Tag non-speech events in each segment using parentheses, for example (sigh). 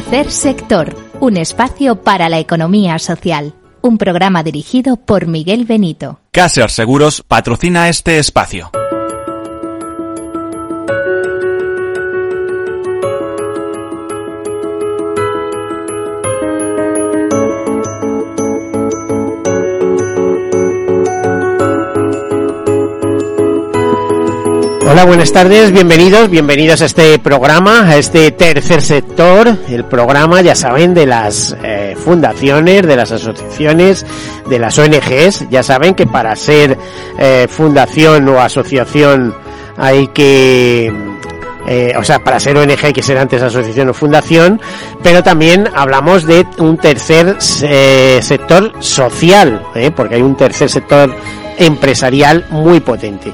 Tercer sector, un espacio para la economía social. Un programa dirigido por Miguel Benito. Caser Seguros patrocina este espacio. Hola, buenas tardes, bienvenidos, bienvenidos a este programa, a este tercer sector, el programa, ya saben, de las eh, fundaciones, de las asociaciones, de las ONGs. Ya saben que para ser eh, fundación o asociación hay que eh, o sea, para ser ONG hay que ser antes asociación o fundación, pero también hablamos de un tercer eh, sector social, ¿eh? porque hay un tercer sector empresarial muy potente.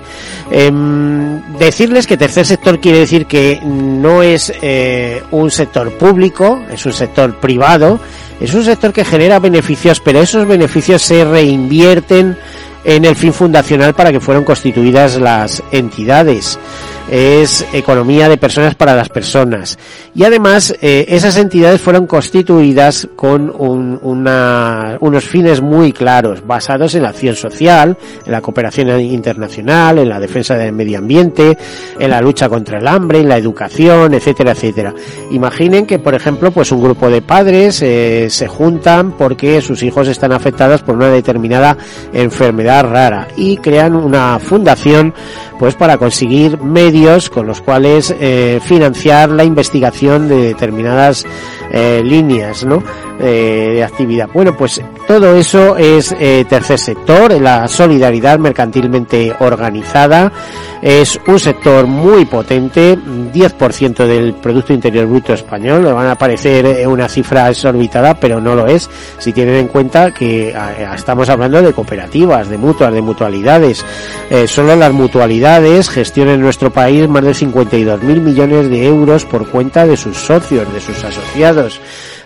Em, decirles que tercer sector quiere decir que no es eh, un sector público, es un sector privado, es un sector que genera beneficios, pero esos beneficios se reinvierten en el fin fundacional para que fueron constituidas las entidades es economía de personas para las personas. Y además, eh, esas entidades fueron constituidas con unos fines muy claros, basados en la acción social, en la cooperación internacional, en la defensa del medio ambiente, en la lucha contra el hambre, en la educación, etcétera, etcétera. Imaginen que, por ejemplo, pues un grupo de padres eh, se juntan porque sus hijos están afectados por una determinada enfermedad rara y crean una fundación pues para conseguir medios con los cuales eh, financiar la investigación de determinadas eh, líneas ¿no? Eh, de actividad. Bueno, pues todo eso es eh, tercer sector, la solidaridad mercantilmente organizada, es un sector muy potente, 10% del Producto Interior Bruto español, le van a parecer una cifra exorbitada, pero no lo es, si tienen en cuenta que estamos hablando de cooperativas, de mutuas, de mutualidades. solo las mutualidades gestionan en nuestro país más de 52 mil millones de euros por cuenta de sus socios, de sus asociados.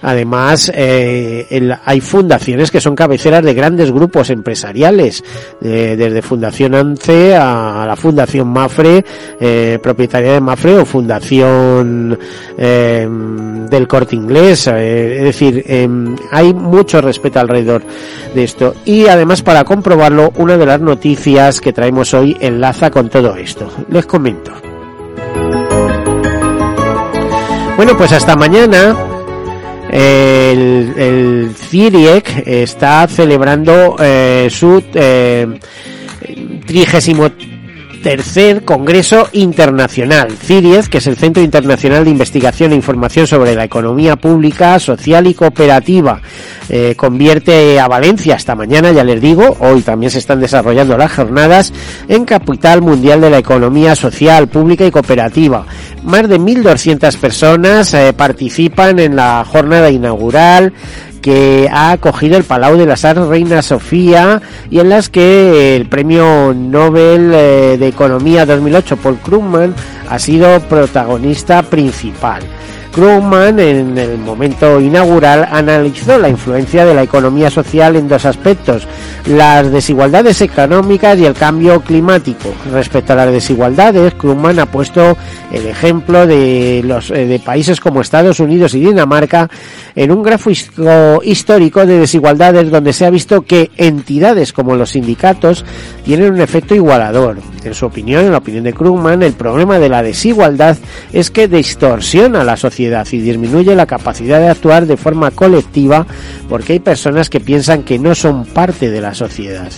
Además, eh, hay fundaciones que son cabeceras de grandes grupos empresariales, desde Fundación ANCE a, la Fundación Mafre, eh, propietaria de Mafre o Fundación eh, del Corte Inglés. Eh, es decir, em, hay mucho respeto alrededor de esto. Y además, para comprobarlo, una de las noticias que traemos hoy enlaza con todo esto. Les comento. Bueno, pues hasta mañana el, el CIRIEC está celebrando eh, su eh, trigésimo tercer Congreso Internacional, CIRIEZ, que es el Centro Internacional de Investigación e Información sobre la Economía Pública, Social y Cooperativa. Eh, convierte a Valencia esta mañana, ya les digo, hoy también se están desarrollando las jornadas en capital mundial de la economía social, pública y cooperativa. Más de 1.200 personas eh, participan en la jornada inaugural que ha acogido el Palau de las Arts Reina Sofía y en las que el premio Nobel eh, de Economía 2008 Paul Krugman ha sido protagonista principal. Krugman en el momento inaugural analizó la influencia de la economía social en dos aspectos, las desigualdades económicas y el cambio climático. Respecto a las desigualdades, Krugman ha puesto el ejemplo de los eh, de países como Estados Unidos y Dinamarca en un gráfico histórico de desigualdades donde se ha visto que entidades como los sindicatos tienen un efecto igualador. En su opinión, en la opinión de Krugman, el problema de la desigualdad es que distorsiona la sociedad y disminuye la capacidad de actuar de forma colectiva porque hay personas que piensan que no son parte de la sociedad.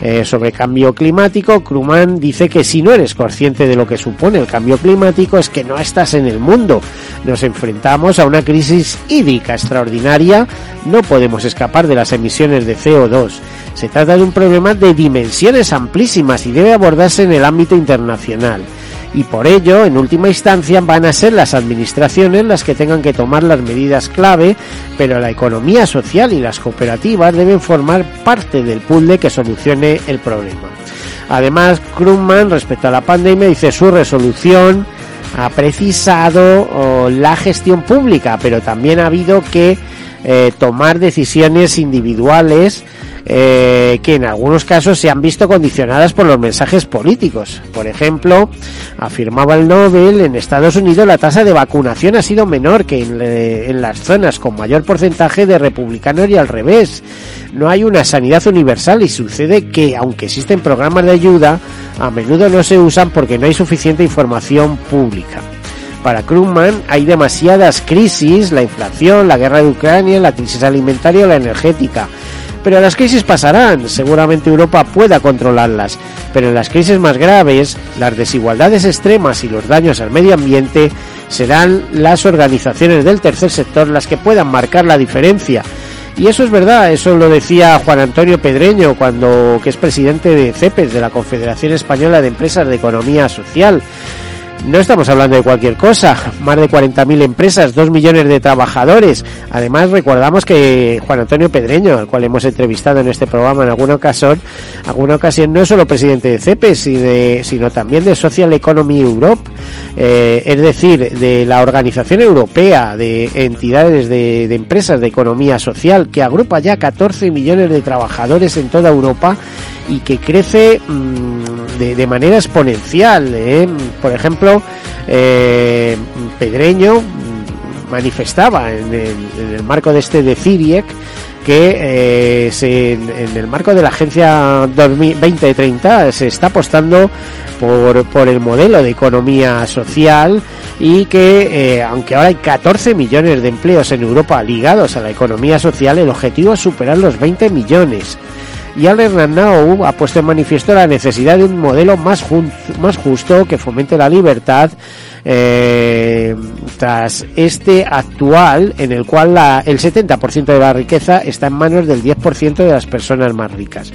Eh, sobre cambio climático, Krugman dice que si no eres consciente de lo que supone el cambio climático es que no estás en el mundo. Nos enfrentamos a una crisis hídrica extraordinaria, no podemos escapar de las emisiones de CO2. Se trata de un problema de dimensiones amplísimas y debe abordarse en el ámbito internacional y por ello, en última instancia, van a ser las administraciones las que tengan que tomar las medidas clave, pero la economía social y las cooperativas deben formar parte del puzzle que solucione el problema. Además, Krugman, respecto a la pandemia, dice su resolución ha precisado oh, la gestión pública, pero también ha habido que eh, tomar decisiones individuales eh, que en algunos casos se han visto condicionadas por los mensajes políticos. Por ejemplo, afirmaba el Nobel, en Estados Unidos la tasa de vacunación ha sido menor que en, en las zonas con mayor porcentaje de republicanos y al revés. No hay una sanidad universal y sucede que, aunque existen programas de ayuda, a menudo no se usan porque no hay suficiente información pública. Para Krugman hay demasiadas crisis, la inflación, la guerra de Ucrania, la crisis alimentaria la energética. Pero las crisis pasarán, seguramente Europa pueda controlarlas, pero en las crisis más graves, las desigualdades extremas y los daños al medio ambiente serán las organizaciones del tercer sector las que puedan marcar la diferencia. Y eso es verdad, eso lo decía Juan Antonio Pedreño cuando que es presidente de CEPES, de la Confederación Española de Empresas de Economía Social. No estamos hablando de cualquier cosa, más de 40.000 empresas, 2 millones de trabajadores. Además, recordamos que Juan Antonio Pedreño, al cual hemos entrevistado en este programa en alguna ocasión, alguna ocasión no es solo presidente de CEPES, sino también de Social Economy Europe, eh, es decir, de la Organización Europea de Entidades de, Empresas de Economía Social, que agrupa ya 14 millones de trabajadores en toda Europa y que crece mm, de, manera exponencial. ¿eh? Por ejemplo, eh, Pedreño manifestaba en el, marco de este de CIRIEC que eh, se, en, el marco de la Agencia 2030 se está apostando por, por el modelo de economía social y que aunque ahora hay 14 millones de empleos en Europa ligados a la economía social, el objetivo es superar los 20 millones y Al Hernandau ha puesto en manifiesto la necesidad de un modelo más, justo que fomente la libertad eh, tras este actual en el cual la, el 70% de la riqueza está en manos del 10% de las personas más ricas.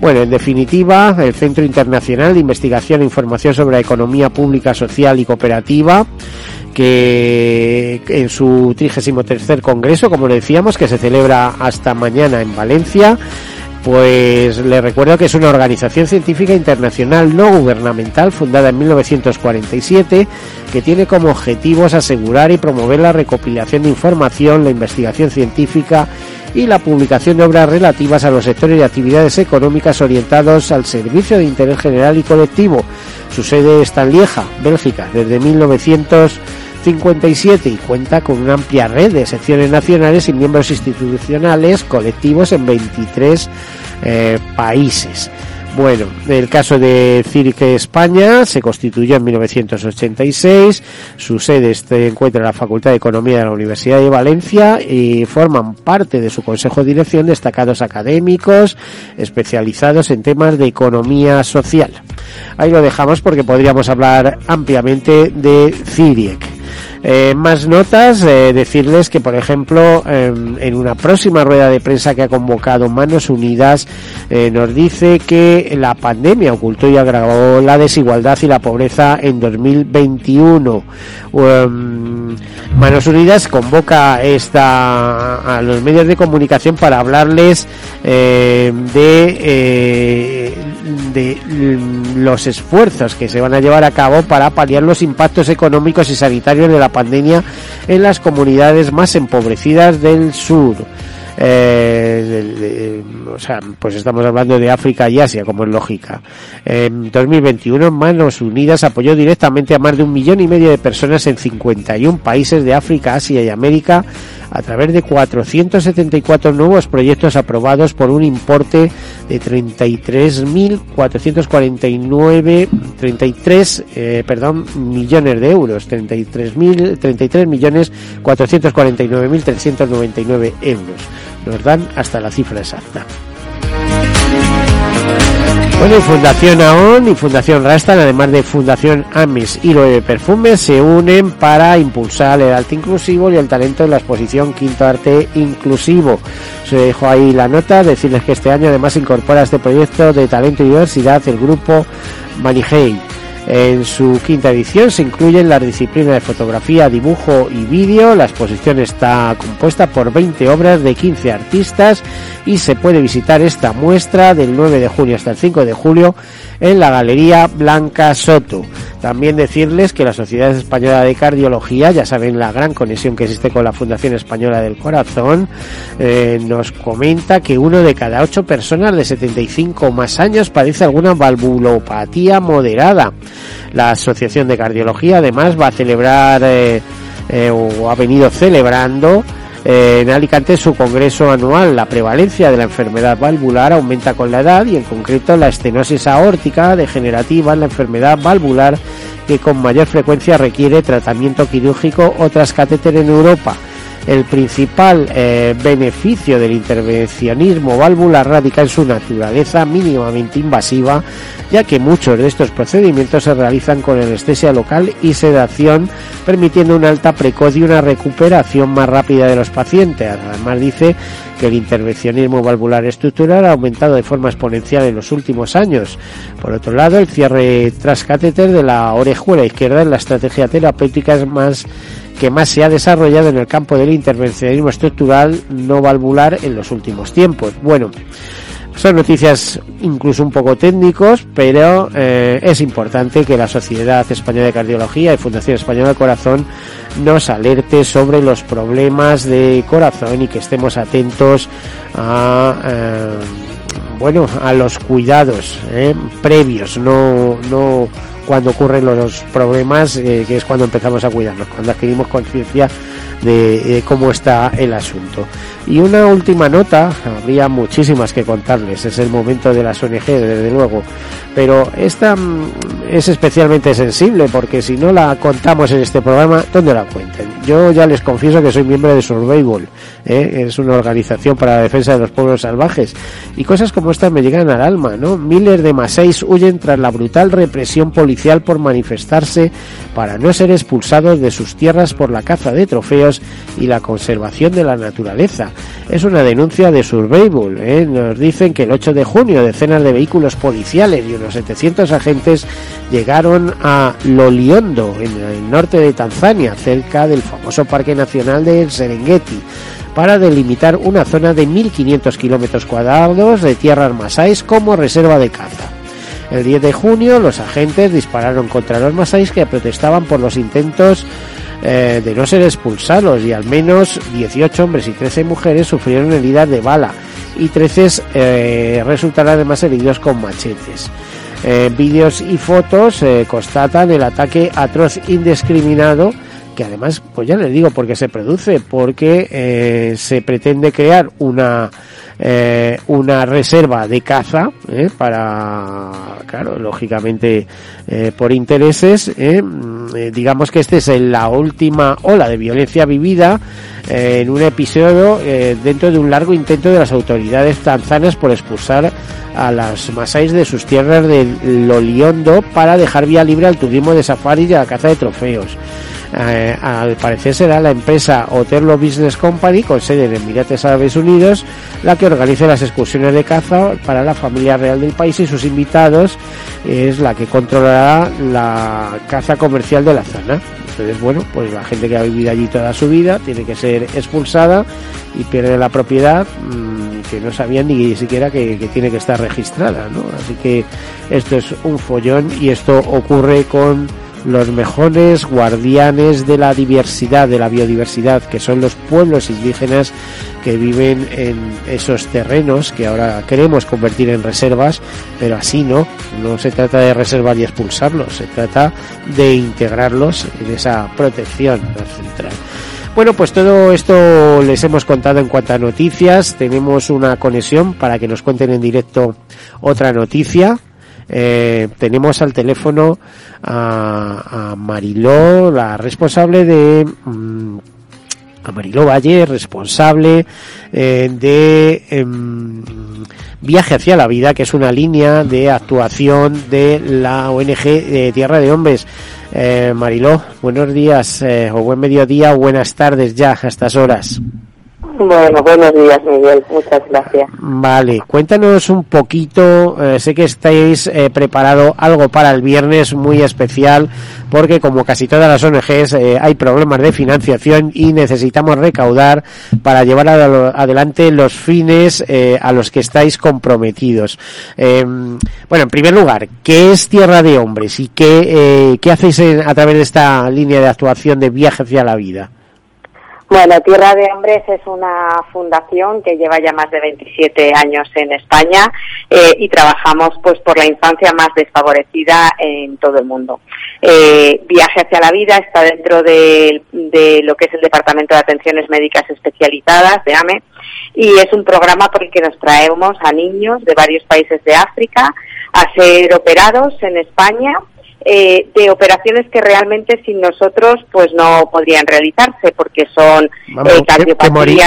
Bueno, en definitiva, el Centro Internacional de Investigación e Información sobre la Economía Pública, Social y Cooperativa que en su 33 Congreso, como decíamos, que se celebra hasta mañana en Valencia, pues le recuerdo que es una organización científica internacional no gubernamental fundada en 1947 que tiene como objetivos asegurar y promover la recopilación de información, la investigación científica y la publicación de obras relativas a los sectores y actividades económicas orientados al servicio de interés general y colectivo. Su sede está en Lieja, Bélgica, desde 1947 57 y cuenta con una amplia red de secciones nacionales y miembros institucionales colectivos en 23 eh, países. Bueno, el caso de Cirque España se constituyó en 1986, su sede se encuentra en la Facultad de Economía de la Universidad de Valencia y forman parte de su consejo de dirección destacados académicos especializados en temas de economía social. Ahí lo dejamos porque podríamos hablar ampliamente de CIRIEC. Eh, más notas, eh, decirles que, por ejemplo, em, en una próxima rueda de prensa que ha convocado Manos Unidas, eh, nos dice que la pandemia ocultó y agravó la desigualdad y la pobreza en 2021. Em, Manos Unidas convoca esta, a los medios de comunicación para hablarles de de los esfuerzos que se van a llevar a cabo para paliar los impactos económicos y sanitarios de la pandemia en las comunidades más empobrecidas del sur. Eh, o sea, pues estamos hablando de África y Asia, como es lógica. En 2021, Manos Unidas apoyó directamente a más de un millón y medio de personas en 51 países de África, Asia y América a través de 474 nuevos proyectos aprobados por un importe de 33.449 33 eh, perdón millones de euros 33.000 33 millones 449.399 euros. Nos dan hasta la cifra exacta bueno, Fundación AON y Fundación Rastan, además de Fundación AMIS y de Perfumes, se unen para impulsar el arte inclusivo y el talento en la exposición Quinto Arte Inclusivo. Se dejó ahí la nota, decirles que este año además incorpora este proyecto de talento y diversidad el grupo Manihei. En su quinta edición se incluyen las disciplinas de fotografía, dibujo y vídeo. La exposición está compuesta por 20 obras de 15 artistas y se puede visitar esta muestra del 9 de junio hasta el 5 de julio en la Galería Blanca Soto. También decirles que la Sociedad Española de Cardiología, ya saben la gran conexión que existe con la Fundación Española del Corazón, eh, nos comenta que uno de cada ocho personas de 75 más años padece alguna valvulopatía moderada. La Asociación de Cardiología además va a celebrar eh, eh, o ha venido celebrando eh, en Alicante su congreso anual. La prevalencia de la enfermedad valvular aumenta con la edad y en concreto la estenosis aórtica degenerativa es la enfermedad valvular que con mayor frecuencia requiere tratamiento quirúrgico o trascatéter en Europa. El principal eh, beneficio del intervencionismo valvular radica en su naturaleza mínimamente invasiva, ya que muchos de estos procedimientos se realizan con anestesia local y sedación, permitiendo una alta precoz y una recuperación más rápida de los pacientes. Además dice que el intervencionismo valvular estructural ha aumentado de forma exponencial en los últimos años. Por otro lado, el cierre transcatéter de la orejuela izquierda en la estrategia terapéutica más que más se ha desarrollado en el campo del intervencionismo estructural no valvular en los últimos tiempos. Bueno, son noticias incluso un poco técnicos, pero eh, es importante que la Sociedad Española de Cardiología y Fundación Española del Corazón nos alerte sobre los problemas de corazón y que estemos atentos a eh, bueno a los cuidados eh, previos, no no cuando ocurren los problemas, eh, que es cuando empezamos a cuidarnos, cuando adquirimos conciencia de, cómo está el asunto. Y una última nota, habría muchísimas que contarles, es el momento de las ONG, desde luego, pero esta mm, es especialmente sensible porque si no la contamos en este programa, ¿dónde la cuenten? Yo ya les confieso que soy miembro de Survival, ¿eh? es una organización para la defensa de los pueblos salvajes, y cosas como estas me llegan al alma, ¿no? Miles de maséis huyen tras la brutal represión policial por manifestarse para no ser expulsados de sus tierras por la caza de trofeos y la conservación de la naturaleza. Es una denuncia de Survival. ¿eh? Nos dicen que el 8 de junio decenas de vehículos policiales y unos 700 agentes llegaron a Loliondo, en el norte de Tanzania, cerca del famoso Parque Nacional del Serengeti para delimitar una zona de 1.500 kilómetros cuadrados de tierras masáis como reserva de caza. El 10 de junio los agentes dispararon contra los masáis que protestaban por los intentos eh, de no ser expulsados y al menos 18 hombres y 13 mujeres sufrieron heridas de bala y 13 eh, resultaron además heridos con machetes. Eh, vídeos y fotos constatan el ataque atroz indiscriminado que además, pues ya les digo, porque se produce, porque se pretende crear una eh, una reserva de caza eh, para, claro, lógicamente eh, por intereses. Eh, mm, digamos que esta es la última ola de violencia vivida en un episodio dentro de un largo intento de las autoridades tanzanas por expulsar a las masáis de sus tierras de Loliondo para dejar vía libre al turismo de safari y a la caza de trofeos. Eh, al parecer será la empresa Oterlo Business Company, con sede en Emirates Árabes Unidos, la que organice las excursiones de caza para la familia real del país y sus invitados, es la que controlará la caza comercial de la zona. Entonces, bueno, pues la gente que ha vivido allí toda su vida tiene que ser expulsada y pierde la propiedad mmm, que no sabían ni siquiera que, que, tiene que estar registrada, ¿no? Así que esto es un follón y esto ocurre con los mejores guardianes de la diversidad, de la biodiversidad, que son los pueblos indígenas que viven en esos terrenos que ahora queremos convertir en reservas, pero así no, no se trata de reservar y expulsarlos, se trata de integrarlos en esa protección central. Bueno, pues todo esto les hemos contado en cuanto a noticias. Tenemos una conexión para que nos cuenten en directo otra noticia. Eh, tenemos al teléfono a, Mariló, la responsable de... Mm, a Mariló Valle, responsable eh, de eh, Viaje hacia la Vida, que es una línea de actuación de la ONG de Tierra de Hombres. Eh, Mariló, buenos días, eh, o buen mediodía, buenas tardes ya a estas horas. Bueno, buenos días, Miguel. Muchas gracias. Vale, cuéntanos un poquito. Eh, sé que estáis eh, preparado algo para el viernes muy especial, porque como casi todas las ONGs eh, hay problemas de financiación y necesitamos recaudar para llevar adelante los fines a los que estáis comprometidos. Bueno, en primer lugar, ¿qué es Tierra de Hombres y qué, qué hacéis a través de esta línea de actuación de viaje hacia la vida? Bueno, Tierra de Hombres es una fundación que lleva ya más de 27 años en España eh, y trabajamos pues por la infancia más desfavorecida en todo el mundo. Eh, Viaje hacia la vida está dentro de, lo que es el Departamento de Atenciones Médicas Especializadas de AME y es un programa por el que nos traemos a niños de varios países de África a ser operados en España eh, de operaciones que realmente sin nosotros pues no podrían realizarse porque son eh,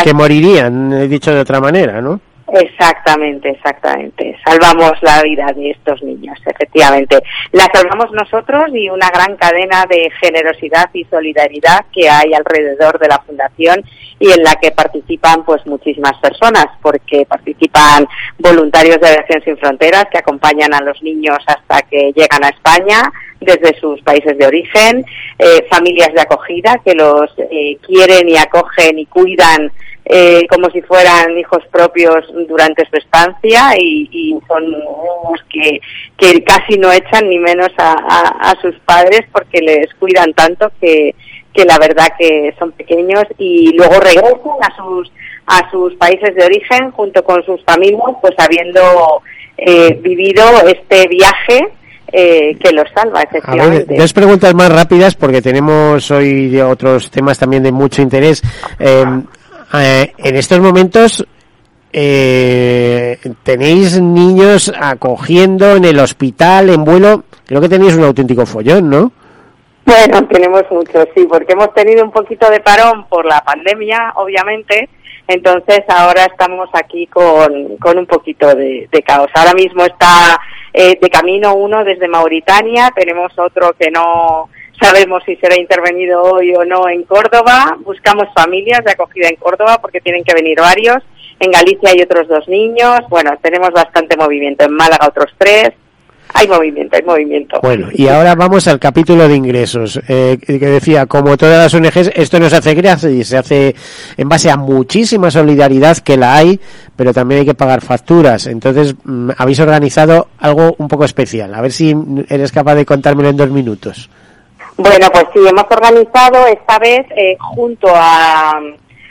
que, morirían, he dicho de otra manera, ¿no? Exactamente, exactamente. Salvamos la vida de estos niños, efectivamente. La salvamos nosotros y una gran cadena de generosidad y solidaridad que hay alrededor de la fundación y en la que participan pues muchísimas personas, porque participan voluntarios de Aviación Sin Fronteras que acompañan a los niños hasta que llegan a España, desde sus países de origen, eh, familias de acogida que los eh, quieren y acogen y cuidan eh, como si fueran hijos propios durante su estancia y, son niños que, que casi no echan ni menos a, sus padres porque les cuidan tanto que, que la verdad que son pequeños y luego regresan a sus a sus países de origen junto con sus familias pues habiendo vivido este viaje eh, que los salva, efectivamente. dos preguntas más rápidas porque tenemos hoy otros temas también de mucho interés. Em, eh, en estos momentos eh, tenéis niños acogiendo en el hospital, en vuelo. Creo que tenéis un auténtico follón, ¿no? Bueno, tenemos muchos, sí, porque hemos tenido un poquito de parón por la pandemia, obviamente. Entonces ahora estamos aquí con, con un poquito de, de caos. Ahora mismo está eh, de camino uno desde Mauritania, tenemos otro que no sabemos si será intervenido hoy o no en Córdoba, buscamos familias de acogida en Córdoba porque tienen que venir varios, en Galicia hay otros dos niños, bueno, tenemos bastante movimiento, en Málaga otros tres, hay movimiento, hay movimiento. Bueno, y ahora vamos al capítulo de ingresos, eh, que decía, como todas las ONGs, esto no se hace gracias y se hace en base a muchísima solidaridad que la hay, pero también hay que pagar facturas. Entonces, mm, habéis organizado algo un poco especial. A ver si eres capaz de contármelo en dos minutos. Bueno, pues sí, hemos organizado esta vez eh, junto a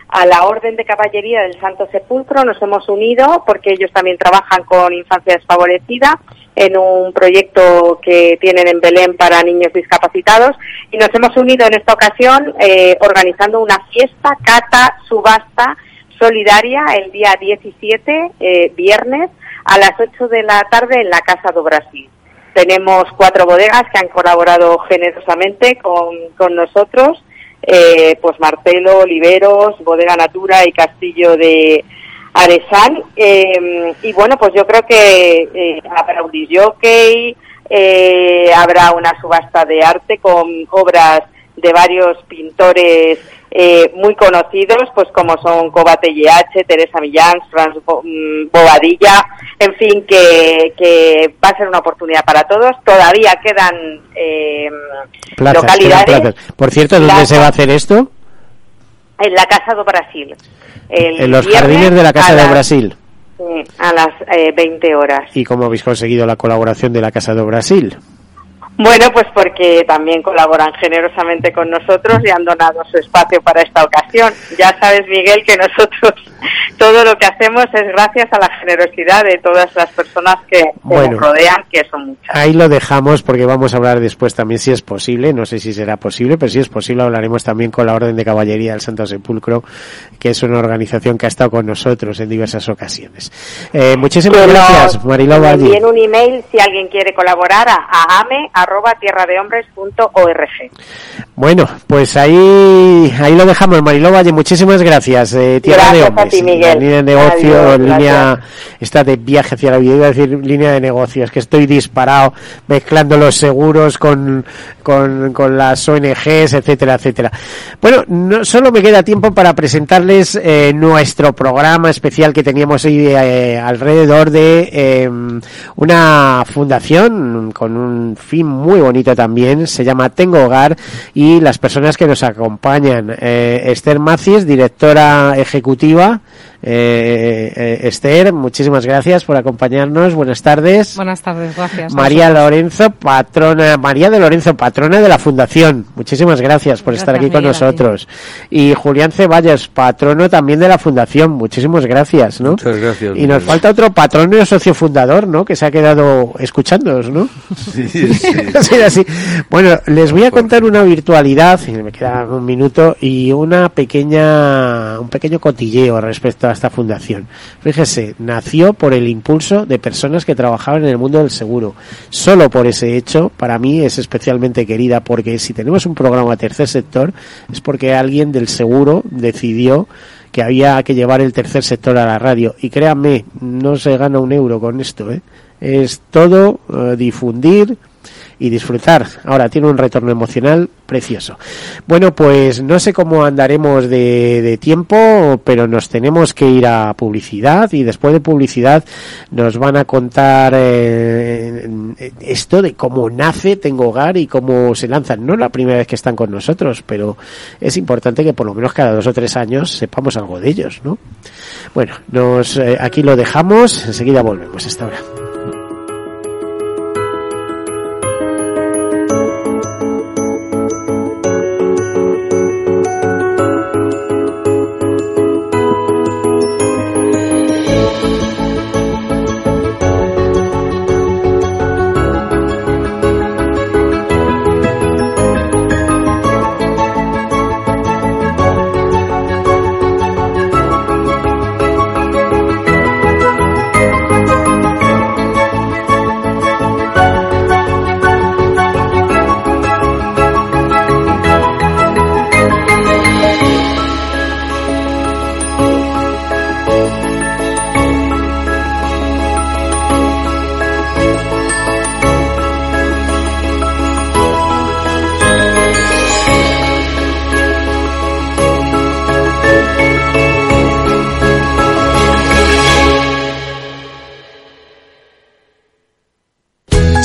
a la Orden de Caballería del Santo Sepulcro. Nos hemos unido porque ellos también trabajan con infancia desfavorecida en un proyecto que tienen en Belén para niños discapacitados. Y nos hemos unido en esta ocasión eh, organizando una fiesta, cata, subasta solidaria el día 17, eh, viernes, a las 8 de la tarde en la Casa do Brasil. Tenemos cuatro bodegas que han colaborado generosamente con, con nosotros eh, pues Martelo, Oliveros, Bodega Natura y Castillo de Aresal. Eh, y bueno, pues yo creo que eh, habrá un eh, habrá una subasta de arte con obras de varios pintores eh, muy conocidos, pues como son Cobate YH, Teresa Millán, Franz mm, Bobadilla, en fin, que, que, va a ser una oportunidad para todos. Todavía quedan eh, localidades. Por cierto, ¿dónde se va a hacer esto? En la Casa do Brasil. en los jardines de la Casa do Brasil. a las eh, 20 horas. ¿Y cómo habéis conseguido la colaboración de la Casa do Brasil? Bueno, pues porque también colaboran generosamente con nosotros y han donado su espacio para esta ocasión. Ya sabes, Miguel, que nosotros todo lo que hacemos es gracias a la generosidad de todas las personas que, nos rodean, que son muchas. Ahí lo dejamos porque vamos a hablar después también si es posible. No sé si será posible, pero si es posible hablaremos también con la Orden de Caballería del Santo Sepulcro, que es una organización que ha estado con nosotros en diversas ocasiones. Eh, muchísimas gracias, Mariló Valle. un email si alguien quiere colaborar a, a ame arroba tierradehombres.org. Bueno, pues ahí ahí lo dejamos, Mariló Valle. Muchísimas gracias. Eh, Tierra de Hombres. Línea de negocio, línea esta de viaje hacia la vida, iba a decir línea de negocios, que estoy disparado mezclando los seguros con, con, con las ONGs, etcétera, etcétera. Bueno, no solo me queda tiempo para presentarles eh, nuestro programa especial que teníamos hoy eh, alrededor de em, una fundación con un fin muy bonito también, se llama Tengo Hogar y las personas que nos acompañan, eh, Esther Macis, directora ejecutiva eh, eh, Esther, muchísimas gracias por acompañarnos. Buenas tardes. Buenas tardes, gracias. María Lorenzo, patrona, María de Lorenzo, patrona de la Fundación. Muchísimas gracias por estar aquí con nosotros. Y Julián Ceballos, patrono también de la Fundación. Muchísimas gracias, ¿no? Muchas gracias. Y nos falta otro patrono socio fundador, ¿no? Que se ha quedado escuchándonos, ¿no? Sí, sí. (laughs) así. Bueno, les voy a contar una virtualidad, y me queda un minuto, y una pequeña, un pequeño cotilleo respecto esta fundación. Fíjese, nació por el impulso de personas que trabajaban en el mundo del seguro. Solo por ese hecho, para mí es especialmente querida, porque si tenemos un programa tercer sector, es porque alguien del seguro decidió que había que llevar el tercer sector a la radio. Y créanme, no se gana un euro con esto, ¿eh? Es todo eh, difundir, y disfrutar. Ahora tiene un retorno emocional precioso. Bueno, pues no sé cómo andaremos de, tiempo, pero nos tenemos que ir a publicidad y después de publicidad nos van a contar eh, esto de cómo nace Tengo Hogar y cómo se lanzan. No la primera vez que están con nosotros, pero es importante que por lo menos cada dos o tres años sepamos algo de ellos, ¿no? Bueno, nos, eh, aquí lo dejamos, enseguida volvemos hasta ahora.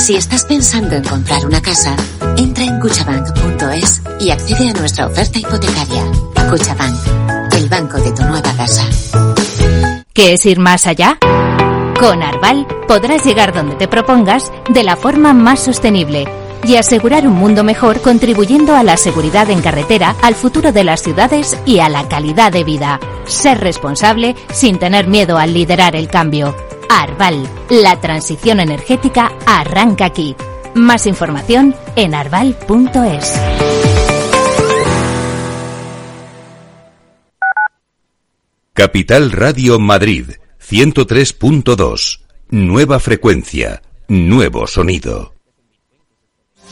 Si estás pensando en comprar una casa, entra en cuchabank.es y accede a nuestra oferta hipotecaria. Cuchabank, el banco de tu nueva casa. ¿Qué ir más allá? Con Arval podrás llegar donde te propongas de la forma más sostenible y asegurar un mundo mejor contribuyendo a la seguridad en carretera, al futuro de las ciudades y a la calidad de vida. Ser responsable sin tener miedo al liderar el cambio. Arval, la transición energética arranca aquí. Más información en arval.es. Capital Radio Madrid, 103.2. Nueva frecuencia, nuevo sonido.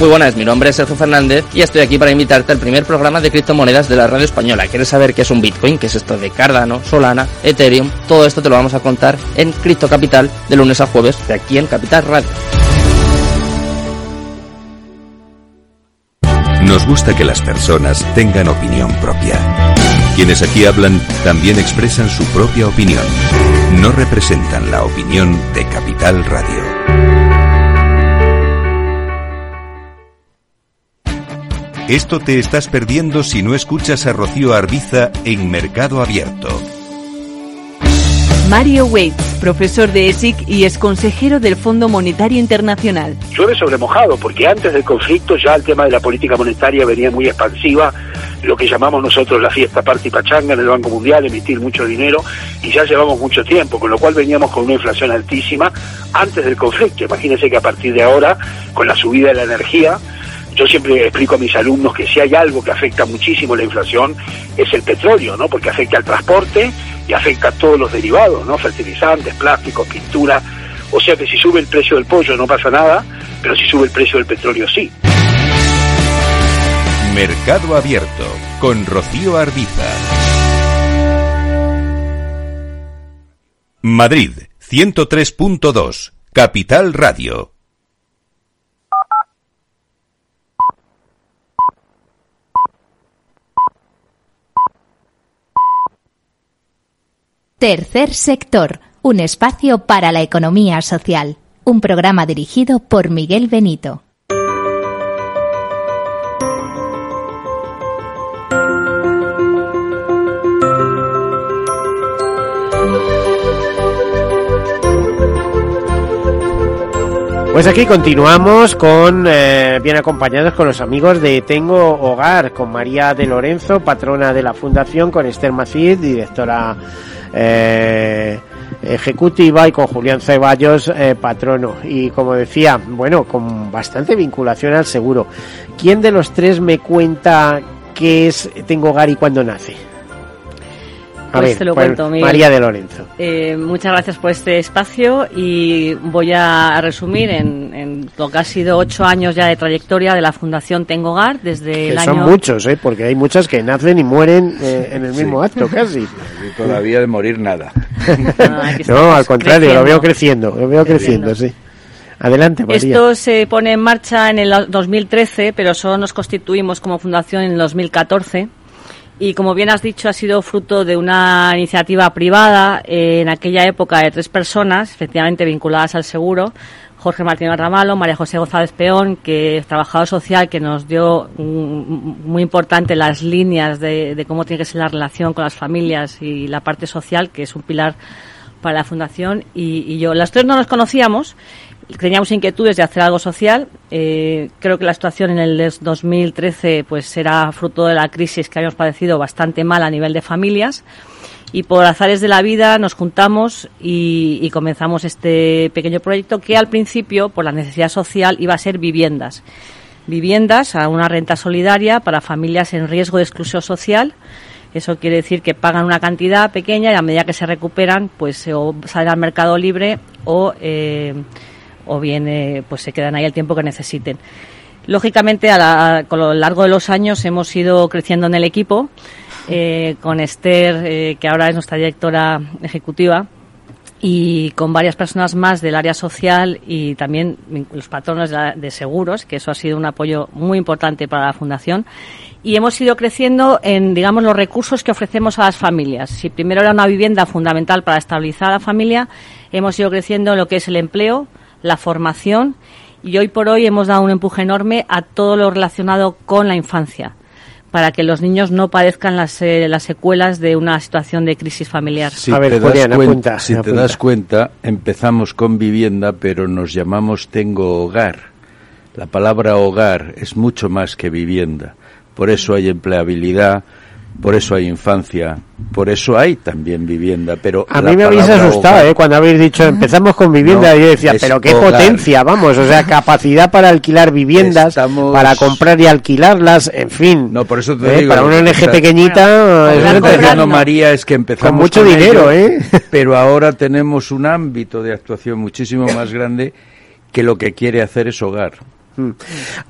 Muy buenas, mi nombre es Sergio Fernández y estoy aquí para invitarte al primer programa de criptomonedas de la radio española. ¿Quieres saber qué es un Bitcoin? ¿Qué es esto de Cardano, Solana, Ethereum? Todo esto te lo vamos a contar en Cripto Capital de lunes a jueves de aquí en Capital Radio. Nos gusta que las personas tengan opinión propia. Quienes aquí hablan también expresan su propia opinión. No representan la opinión de Capital Radio. Esto te estás perdiendo si no escuchas a Rocío Arbiza en Mercado Abierto. Mario Waits, profesor de ESIC y es consejero del Fondo Monetario Internacional. Llueve sobre mojado, porque antes del conflicto ya el tema de la política monetaria venía muy expansiva lo que llamamos nosotros la fiesta party pachanga en el Banco Mundial, emitir mucho dinero, y ya llevamos mucho tiempo, con lo cual veníamos con una inflación altísima antes del conflicto. Imagínense que a partir de ahora, con la subida de la energía, yo siempre explico a mis alumnos que si hay algo que afecta muchísimo la inflación es el petróleo, ¿no? Porque afecta al transporte y afecta a todos los derivados, ¿no? Fertilizantes, plásticos, pintura. O sea que si sube el precio del pollo no pasa nada, pero si sube el precio del petróleo sí. Mercado Abierto con Rocío Arbiza. Madrid 103.2, Capital Radio. Tercer sector, un espacio para la economía social. Un programa dirigido por Miguel Benito. Pues aquí continuamos con eh, bien acompañados con los amigos de Tengo Hogar, con María de Lorenzo, patrona de la fundación, con Esther Macid, directora eh, ejecutiva, y con Julián Ceballos, eh, patrono. Y como decía, bueno, con bastante vinculación al seguro. ¿Quién de los tres me cuenta qué es Tengo Hogar y cuándo nace? A pues ver, te lo pues, cuento. María de Lorenzo. Eh, muchas gracias por este espacio y voy a resumir en, en, lo que ha sido ocho años ya de trayectoria de la Fundación Tengo Hogar desde que el son año... muchos, ¿eh? porque hay muchas que nacen y mueren eh, en el mismo acto, casi. Y todavía de morir nada. (laughs) (laughs) no, al contrario, creciendo. lo veo creciendo, lo veo creciendo, creciendo sí. Adelante, María. Esto se pone en marcha en el 2013, pero solo nos constituimos como fundación en el 2014 y como bien has dicho ha sido fruto de una iniciativa privada eh, en aquella época de tres personas, efectivamente vinculadas al seguro, Jorge Martínez Ramalo, María José González Peón, que es trabajador social, que nos dio muy importante las líneas de, de, cómo tiene que ser la relación con las familias y la parte social, que es un pilar para la fundación, y, y yo. Las tres no nos conocíamos teníamos inquietudes de hacer algo social. Eh, creo que la situación en el 2013 pues era fruto de la crisis que habíamos padecido bastante mal a nivel de familias. Y por azares de la vida nos juntamos y, comenzamos este pequeño proyecto que al principio, por la necesidad social, iba a ser viviendas. Viviendas a una renta solidaria para familias en riesgo de exclusión social. Eso quiere decir que pagan una cantidad pequeña y a medida que se recuperan, pues o salen al mercado libre o eh, o bien eh, pues se quedan ahí el tiempo que necesiten. Lógicamente, a la, con lo largo de los años hemos ido creciendo en el equipo, eh, con Esther, eh, que ahora es nuestra directora ejecutiva, y con varias personas más del área social y también los patronos de, seguros, que eso ha sido un apoyo muy importante para la Fundación. Y hemos ido creciendo en, digamos, los recursos que ofrecemos a las familias. Si primero era una vivienda fundamental para estabilizar a la familia, hemos ido creciendo en lo que es el empleo, la formación y hoy por hoy hemos dado un empuje enorme a todo lo relacionado con la infancia para que los niños no padezcan las, eh, las secuelas de una situación de crisis familiar. Si, ver, te, das Julián, cuenta, apunta, si apunta. te das cuenta, empezamos con vivienda, pero nos llamamos Tengo Hogar. La palabra hogar es mucho más que vivienda. Por eso hay empleabilidad, por eso hay infancia, por eso hay también vivienda. Pero a mí me habéis asustado, hogar, ¿eh? Cuando habéis dicho empezamos con vivienda, no, yo decía, pero qué hogar. potencia, vamos, o sea, (laughs) capacidad para alquilar viviendas, Estamos... para comprar y alquilarlas, en fin. No, por eso te ¿eh? digo. Para una ONG pequeñita, bueno, es diciendo María es que empezamos con mucho con dinero, ello, ¿eh? (laughs) Pero ahora tenemos un ámbito de actuación muchísimo más grande que lo que quiere hacer es hogar. Mm.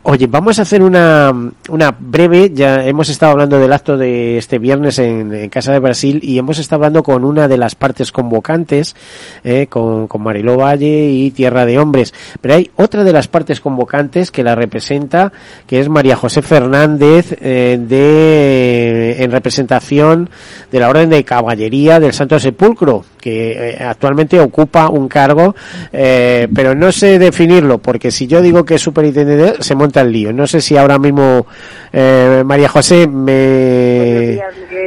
Oye, vamos a hacer una, una breve, ya hemos estado hablando del acto de este viernes en, Casa de Brasil y hemos estado hablando con una de las partes convocantes, eh, con, con Mariló Valle y Tierra de Hombres, pero hay otra de las partes convocantes que la representa, que es María José Fernández, eh, de, en representación de la Orden de Caballería del Santo Sepulcro, que eh, actualmente ocupa un cargo, eh, pero no sé definirlo, porque si yo digo que es superintendente, se monta el lío. No sé si ahora mismo eh, María José me...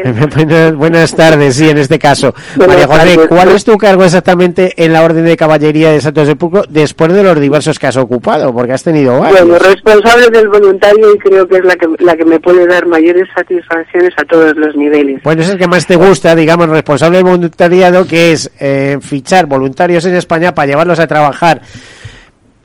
(laughs) Buenas tardes, sí, en este caso. María José, ¿cuál es tu cargo exactamente en la Orden de Caballería de Santos de Pulco después de los diversos que has ocupado? Porque has tenido varios. Bueno, responsable del voluntario y creo que es la que, la que me puede dar mayores satisfacciones a todos los niveles. Bueno, es el que más te gusta, digamos, responsable del voluntariado, que es eh, fichar voluntarios en España para llevarlos a trabajar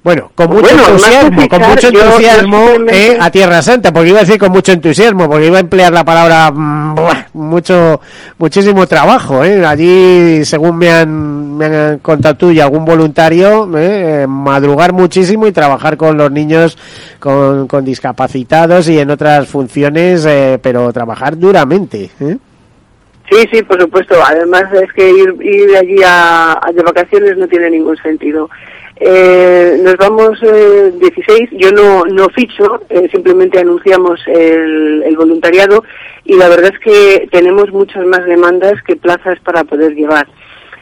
bueno, con mucho entusiasmo, con mucho entusiasmo eh, a Tierra Santa, porque iba a decir con mucho entusiasmo, porque iba a emplear la palabra mm, mucho, muchísimo trabajo. Eh. Allí, según me han, me han contado tú y algún voluntario, eh, madrugar muchísimo y trabajar con los niños con, con discapacitados y en otras funciones, eh, pero trabajar duramente. ¿eh? Sí, sí, por supuesto. Además es que ir, ir allí a, de vacaciones no tiene ningún sentido. Eh, nos vamos eh, 16, yo no, no ficho, eh, simplemente anunciamos el, el, voluntariado y la verdad es que tenemos muchas más demandas que plazas para poder llevar.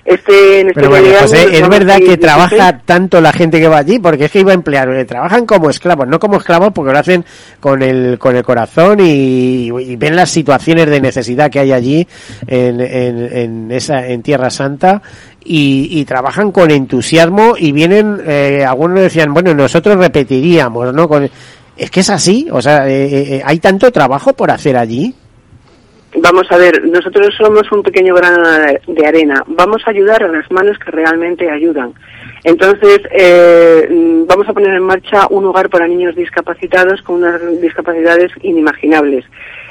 Este, en este Pero María José, ¿es verdad que trabaja tanto la gente que va allí? Porque es que iba a emplear, eh, trabajan como esclavos, no como esclavos porque lo hacen con el, con el corazón y, y ven las situaciones de necesidad que hay allí en, en, en, esa, en Tierra Santa y, y, trabajan con entusiasmo y vienen, eh, algunos decían, bueno, nosotros repetiríamos, ¿no? Con, es que es así, o sea, eh, eh, hay tanto trabajo por hacer allí. Vamos a ver, nosotros somos un pequeño grano de arena. Vamos a ayudar a las manos que realmente ayudan. Entonces, eh, vamos a poner en marcha un hogar para niños discapacitados con unas discapacidades inimaginables.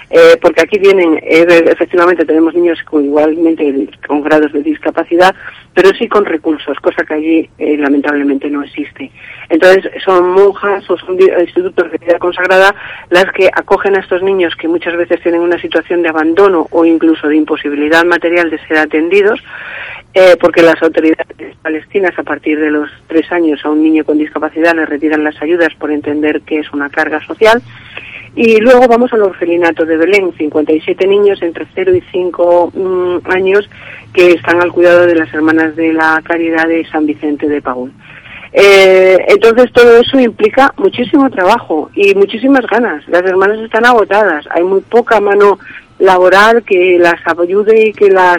Eh, porque aquí vienen, eh, efectivamente tenemos niños igualmente con grados de discapacidad, pero sí con recursos, cosa que allí eh, lamentablemente no existe. Entonces son monjas o son institutos de vida consagrada las que acogen a estos niños que muchas veces tienen una situación de abandono o incluso de imposibilidad material de ser atendidos, eh, porque las autoridades palestinas a partir de los tres años a un niño con discapacidad le retiran las ayudas por entender que es una carga social. Y luego vamos al orfelinato de Belén, 57 niños entre 0 y 5 mm, años que están al cuidado de las hermanas de la caridad de San Vicente de Paúl. Eh, entonces todo eso implica muchísimo trabajo y muchísimas ganas. Las hermanas están agotadas, hay muy poca mano laboral que las ayude y que las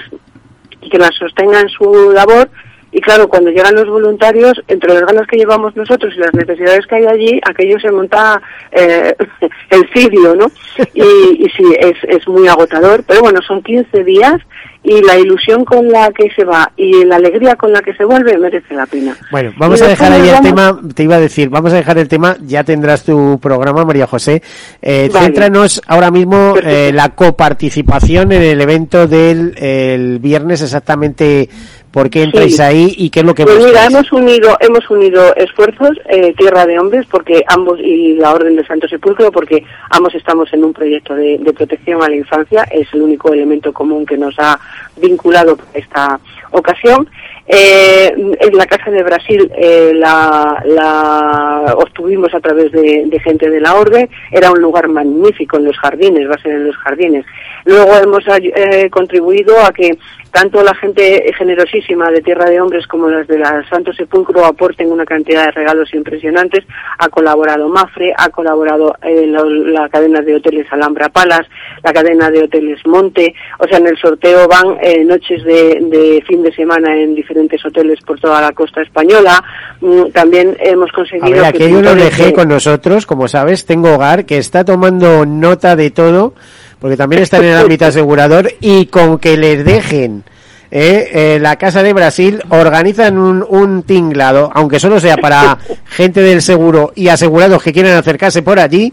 que las sostenga en su labor y claro, cuando llegan los voluntarios, entre las ganas que llevamos nosotros y las necesidades que hay allí, aquello se monta eh, (laughs) el cirio, ¿no? (laughs) Y, y sí, es, es muy agotador, pero bueno, son 15 días y la ilusión con la que se va y la alegría con la que se vuelve merece la pena. Bueno, vamos a dejar ahí el tema, te iba a decir, vamos a dejar el tema, ya tendrás tu programa, María José. Eh, vale. Céntranos ahora mismo eh, la coparticipación en el evento del el viernes exactamente por qué entráis sí. ahí y qué es lo que pues mira hemos unido hemos unido esfuerzos eh, tierra de hombres porque ambos y la orden del Santo Sepulcro porque ambos estamos en un proyecto de, de protección a la infancia es el único elemento común que nos ha vinculado para esta ocasión eh, en la Casa de Brasil eh, la, la, obtuvimos a través de, de, gente de la Orden, era un lugar magnífico en los jardines, va a ser en los jardines. Luego hemos eh, contribuido a que tanto la gente generosísima de Tierra de Hombres como las de la Santo Sepulcro aporten una cantidad de regalos impresionantes. Ha colaborado Mafre, ha colaborado eh, la, la, cadena de hoteles Alhambra Palas, la cadena de hoteles Monte. O sea, en el sorteo van eh, noches de, de, fin de semana en diferentes hoteles por toda la costa española. Mm, también hemos conseguido... A ver, aquí hay un ONG con nosotros, como sabes, Tengo Hogar, que está tomando nota de todo porque también están en el ámbito (laughs) asegurador y con que les dejen eh, eh, la Casa de Brasil organizan un, un, tinglado, aunque solo sea para (laughs) gente del seguro y asegurados que quieran acercarse por allí,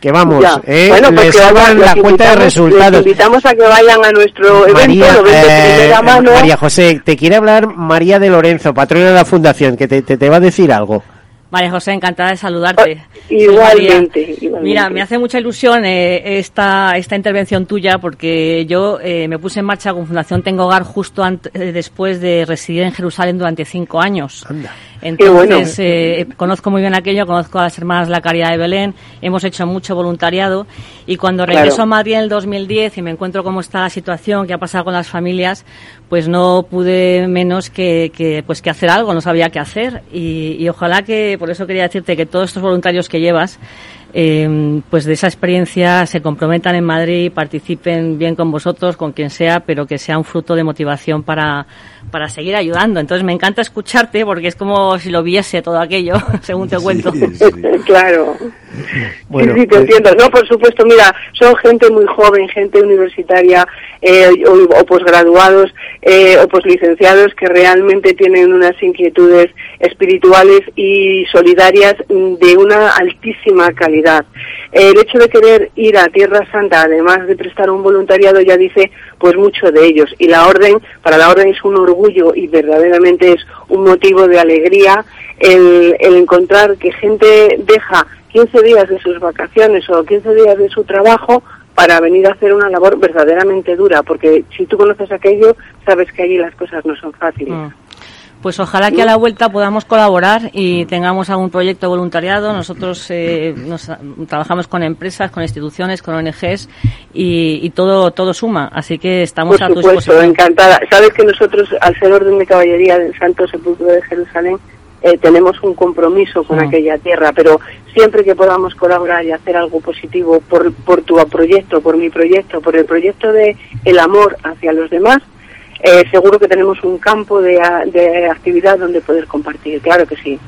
que vamos, eh, bueno, pues les hagan la cuenta de resultados. Les invitamos a que vayan a nuestro María, evento, eh, mano. María José, te quiere hablar María de Lorenzo, patrona de la Fundación, que te, te, te va a decir algo. María José, encantada de saludarte. Oh, igualmente, igualmente, Mira, me hace mucha ilusión eh, esta, esta intervención tuya porque yo eh, me puse en marcha con Fundación Tengo Hogar justo antes, eh, después de residir en Jerusalén durante cinco años. Anda. Entonces, eh, conozco muy bien aquello, conozco a las hermanas La Caridad de Belén, hemos hecho mucho voluntariado y cuando regreso a Madrid en el 2010 y me encuentro cómo está la situación, qué ha pasado con las familias, pues no pude menos que, que pues que hacer algo, no sabía qué hacer y, y ojalá que, por eso quería decirte que todos estos voluntarios que llevas, eh, pues de esa experiencia se comprometan en Madrid, participen bien con vosotros, con quien sea, pero que sea un fruto de motivación para, para seguir ayudando. Entonces me encanta escucharte porque es como si lo viese todo aquello, (laughs) según te cuento. (laughs) claro. Bueno, sí, te pues- entiendo. No, por supuesto, mira, son gente muy joven, gente universitaria eh, o, posgraduados eh, o poslicenciados que realmente tienen unas inquietudes espirituales y solidarias de una altísima calidad. El hecho de querer ir a Tierra Santa, además de prestar un voluntariado, ya dice pues mucho de ellos. Y la orden, para la orden es un orgullo y verdaderamente es un motivo de alegría el, encontrar que gente deja 15 días de sus vacaciones o 15 días de su trabajo para venir a hacer una labor verdaderamente dura, porque si tú conoces aquello, sabes que allí las cosas no son fáciles. Mm. Pues ojalá que a la vuelta podamos colaborar y tengamos algún proyecto voluntariado. Nosotros eh, nos, trabajamos con empresas, con instituciones, con ONGs y, todo todo suma. Así que estamos a tu supuesto, encantada. Sabes que nosotros, al ser orden de caballería del Santo Sepulcro de Jerusalén, eh, tenemos un compromiso con mm. aquella tierra, pero siempre que podamos colaborar y hacer algo positivo por, por tu proyecto, por mi proyecto, por el proyecto de el amor hacia los demás, eh, seguro que tenemos un campo de, de actividad donde poder compartir, claro que sí.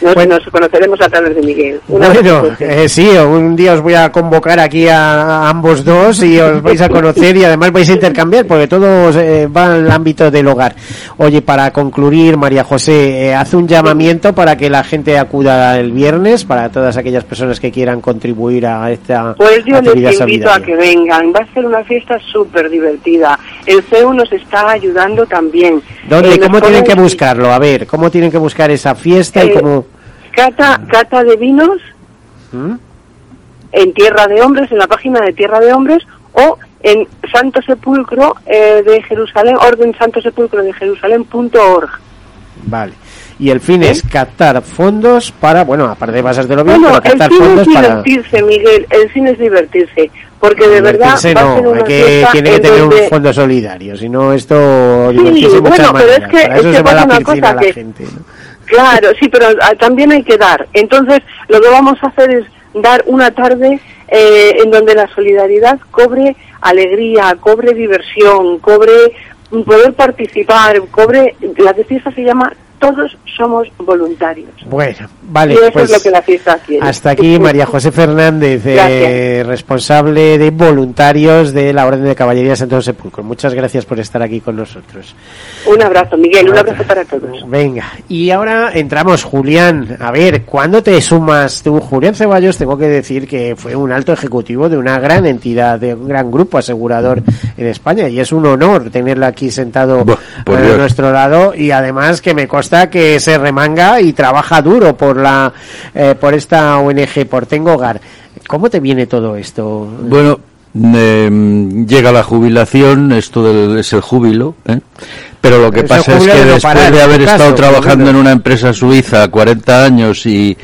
Nos, conoceremos a través de Miguel. bueno, eh, sí, un día os voy a convocar aquí a, ambos dos y os vais a conocer y además vais a intercambiar porque todo eh, va al ámbito del hogar. Oye, para concluir, María José, eh, hace un llamamiento para que la gente acuda el viernes, para todas aquellas personas que quieran contribuir a esta Pues yo les invito a que vengan, va a ser una fiesta súper divertida. El CEU nos está ayudando también. ¿Dónde? ¿Cómo tienen que buscarlo? A ver, ¿cómo tienen que buscar esa fiesta y cómo...? Cata, cata de vinos ¿Mm? en Tierra de Hombres, en la página de Tierra de Hombres, o en Santo Sepulcro eh, de Jerusalén, Orden Santo Sepulcro de Jerusalén.org. Vale. Y el fin es captar fondos para, bueno, aparte de lo bien, bueno, captar el fin fondos es divertirse, Miguel, el fin es divertirse, porque de verdad no, hay que, tiene que tener un fondo solidario, si no esto sí, bueno, pero es que, es que pasa una cosa que, gente, Claro, sí, pero ah, también hay que dar. Entonces, lo que vamos a hacer es dar una tarde eh, en donde la solidaridad cobre alegría, cobre diversión, cobre poder participar, cobre, la de se llama todos somos voluntarios. Bueno, vale. Y eso pues es lo que la fiesta quiere. Hasta aquí María José Fernández, eh, responsable de voluntarios de la Orden de Caballería Santo Sepulcro. Muchas gracias por estar aquí con nosotros. Un abrazo, Miguel, un abrazo para todos. Venga, y ahora entramos, Julián. A ver, ¿cuándo te sumas tú? Julián Ceballos, tengo que decir que fue un alto ejecutivo de una gran entidad, de un gran grupo asegurador en España, y es un honor tenerla aquí sentado a nuestro lado, y además que me consta que se remanga y trabaja duro por la eh, por esta ONG, por Tengo Hogar. ¿Cómo te viene todo esto? Bueno, em, llega la jubilación, esto es el júbilo, ¿eh? pero lo que pasa es que después de haber estado trabajando en una empresa suiza 40 años y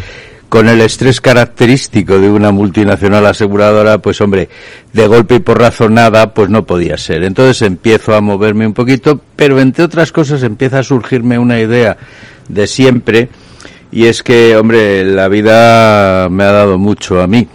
con el estrés característico de una multinacional aseguradora, pues hombre, de golpe y por nada, pues no podía ser. Entonces empiezo a moverme un poquito, pero entre otras cosas empieza a surgirme una idea de siempre, y es que, hombre, la vida me ha dado mucho a mí.